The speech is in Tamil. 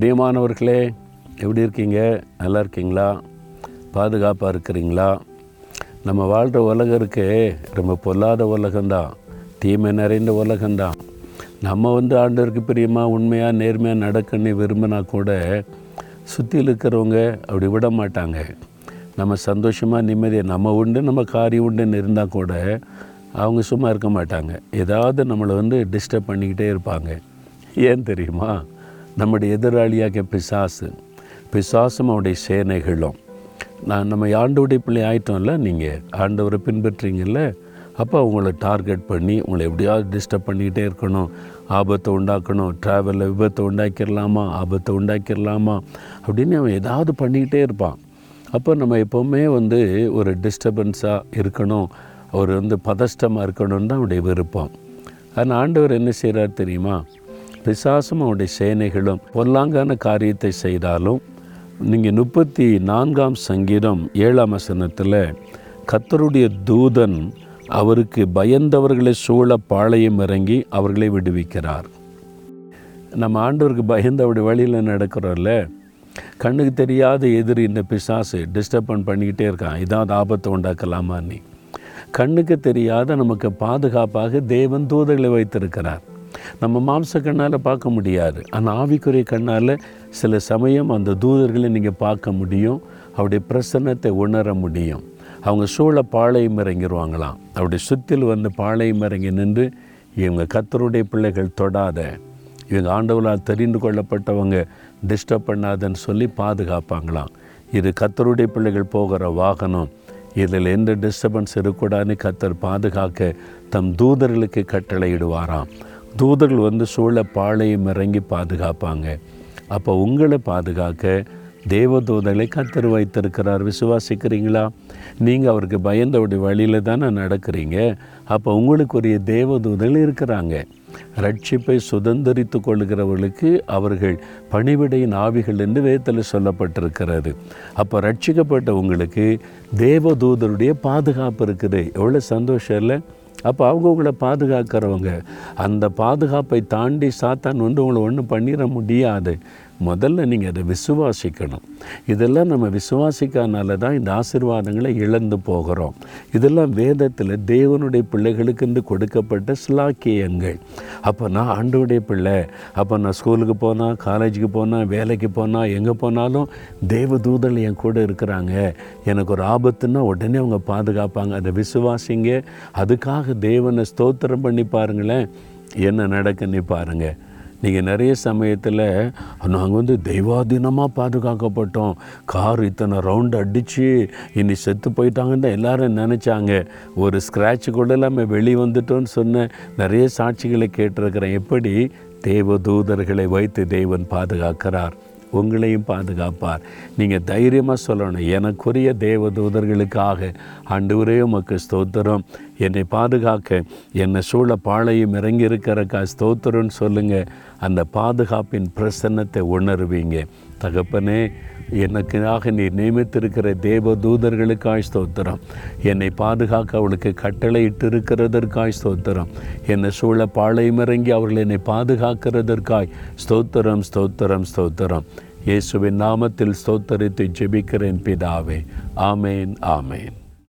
பிரியமானவர்களே எப்படி இருக்கீங்க? நல்லா இருக்கீங்களா? பாதுகாப்பாக இருக்கிறீங்களா? நம்ம வாழ்கிற உலகம் இருக்கே ரொம்ப பொல்லாத உலகம்தான். தீமை நிறைந்த உலகம்தான். நம்ம வந்து ஆண்டவருக்கு பிரியமாக உண்மையாக நேர்மையாக நடக்கணும்னு விரும்பினா கூட சுற்றியில் இருக்கிறவங்க அப்படி விட மாட்டாங்க. நம்ம சந்தோஷமாக நிம்மதியாக நம்ம உண்டு நம்ம காரியம் உண்டுன்னு இருந்தால் கூட அவங்க சும்மா இருக்க மாட்டாங்க. ஏதாவது நம்மளை வந்து டிஸ்டர்ப் பண்ணிக்கிட்டே இருப்பாங்க. ஏன் தெரியுமா? நம்முடைய எதிராளியாக பிசாசு பிசாசும் அவருடைய சேனைகளும். நான் நம்ம ஆண்டோடைய பிள்ளை ஆயிட்டோம்ல நீங்கள் ஆண்டவரை பின்பற்றுறீங்கல்ல அப்போ அவங்கள டார்கெட் பண்ணி உங்களை எப்படியாவது டிஸ்டர்ப் பண்ணிக்கிட்டே இருக்கணும். ஆபத்தை உண்டாக்கணும். ட்ராவலில் விபத்தை உண்டாக்கிடலாமா ஆபத்தை உண்டாக்கிடலாமா அப்படின்னு அவன் ஏதாவது பண்ணிக்கிட்டே இருப்பான். அப்போ நம்ம எப்போவுமே வந்து ஒரு டிஸ்டர்பன்ஸாக இருக்கணும். அவர் வந்து பதஷ்டமாக இருக்கணும்னு தான் அவருடைய விருப்பம். ஆனால் ஆண்டவர் என்ன செய்கிறார் தெரியுமா? பிசாசும் அவருடைய சேனைகளும் பொல்லாங்கான காரியத்தை செய்தாலும் நீங்கள் முப்பத்தி நான்காம் சங்கீதம் ஏழாம் வசனத்தில் கத்தருடைய தூதன் அவருக்கு பயந்தவர்களை சூழ பாளையம் இறங்கி அவர்களை விடுவிக்கிறார். நம்ம ஆண்டவருக்கு பயந்து அப்படி வழியில் நடக்கிறோம்ல கண்ணுக்கு தெரியாத எதிரி இந்த பிசாசு டிஸ்டர்பன் பண்ணிக்கிட்டே இருக்கான். இதாவது ஆபத்தை உண்டாக்கலாமா நீ? கண்ணுக்கு தெரியாத நமக்கு பாதுகாப்பாக தேவன் தூதர்களை வைத்திருக்கிறார். நம்ம மாம்ச கண்ணால் பார்க்க முடியாது. ஆனால் ஆவிக்குரிய கண்ணால் சில சமயம் அந்த தூதர்களை நீங்கள் பார்க்க முடியும். அவருடைய பிரசன்னத்தை உணர முடியும். அவங்க சூழ பாளையம் இறங்கிடுவாங்களாம் அவருடைய சுற்றில் வந்து பாளையம் இறங்கி நின்று இவங்க கத்தருடைய பிள்ளைகள் தொடாத இவங்க ஆண்டவர்களால் தெரிந்து கொள்ளப்பட்டவங்க டிஸ்டர்ப் பண்ணாதன்னு சொல்லி பாதுகாப்பாங்களாம். இது கத்தருடைய பிள்ளைகள் போகிற வாகனம். இதில் எந்த டிஸ்டர்பன்ஸ் இருக்கக்கூடாதுன்னு கத்தர் பாதுகாக்க தம் தூதர்களுக்கு கட்டளையிடுவாராம். தூதர்கள் வந்து சூழ பாளையம் இறங்கி பாதுகாப்பாங்க. அப்போ உங்களை பாதுகாக்க தேவதூதர்களை கத்தர் வைத்திருக்கிறார். விசுவாசிக்கிறீங்களா? நீங்கள் அவருக்கு பயந்தவுடைய வழியில் தானே நடக்கிறீங்க. அப்போ உங்களுக்குரிய தேவதூதர்கள் இருக்கிறாங்க. ரட்சிப்பை சுதந்திரித்து கொள்கிறவர்களுக்கு அவர்கள் பணிவிடையின் ஆவிகள் என்று வேதத்தில் சொல்லப்பட்டிருக்கிறது. அப்போ ரட்சிக்கப்பட்ட உங்களுக்கு தேவதூதருடைய பாதுகாப்பு இருக்குது. எவ்வளோ சந்தோஷம் இல்லை? அப்போ அவங்க உங்களை பாதுகாக்கிறவங்க. அந்த பாதுகாப்பை தாண்டி சாத்தான் வந்து உங்களை ஒன்றும் பண்ணிட முடியாது. முதல்ல நீங்கள் அதை விசுவாசிக்கணும். இதெல்லாம் நம்ம விசுவாசிக்காதனால தான் இந்த ஆசிர்வாதங்களை இழந்து போகிறோம். இதெல்லாம் வேதத்தில் தேவனுடைய பிள்ளைகளுக்கென்று கொடுக்கப்பட்ட சிலாக்கியங்கள். அப்போ நான் ஆண்டோடைய பிள்ளை. அப்போ நான் ஸ்கூலுக்கு போனால் காலேஜுக்கு போனால் வேலைக்கு போனால் எங்கே போனாலும் தேவதூதல் என் கூட இருக்கிறாங்க. எனக்கு ஒரு ஆபத்துன்னா உடனே அவங்க பாதுகாப்பாங்க. அதை விசுவாசிங்க. அதுக்காக தேவனை ஸ்தோத்திரம் பண்ணி பாருங்களேன். என்ன நடக்குன்னு பாருங்கள் நீங்கள் நிறைய சமயத்தில் நாங்கள் வந்து தெய்வாதீனமாக பாதுகாக்கப்பட்டோம். கார் இத்தனை ரவுண்டு அடித்து இனி செத்து போயிட்டாங்கன்னு தான் எல்லாரும் நினச்சாங்க. ஒரு ஸ்க்ராட்ச் கூட இல்லாமல் வெளியே வந்துட்டோன்னு சொன்ன நிறைய சாட்சிகளை கேட்டிருக்கிறேன். எப்படி? தேவ தூதர்களை வைத்து தெய்வன் பாதுகாக்கிறார். உங்களையும் பாதுகாப்பார். நீங்கள் தைரியமாக சொல்லணும். எனக்குரிய தேவ தூதர்களுக்காக ஆண்டவரே உமக்கு ஸ்தோத்திரம். என்னை பாதுகாக்க என்னை சூழ பாளையும் இறங்கி இருக்கிறக்கா ஸ்தோத்திரம்னு சொல்லுங்கள் அந்த பாதுகாப்பின் பிரசன்னத்தை உணர்வீங்க. தகப்பனே எனக்காக நீ நியமித்திருக்கிற தேவ தூதர்களுக்காய் ஸ்தோத்திரம். என்னை பாதுகாக்க அவளுக்கு கட்டளையிட்டு இருக்கிறதற்காய் ஸ்தோத்திரம். என்னை சூழ பாளையமிறங்கி அவர்கள் என்னை பாதுகாக்கிறதற்காய் ஸ்தோத்திரம் ஸ்தோத்திரம் ஸ்தோத்திரம். இயேசுவின் நாமத்தில் ஸ்தோத்தரித்து ஜெபிக்கிறேன் பிதாவே. ஆமேன் ஆமேன்.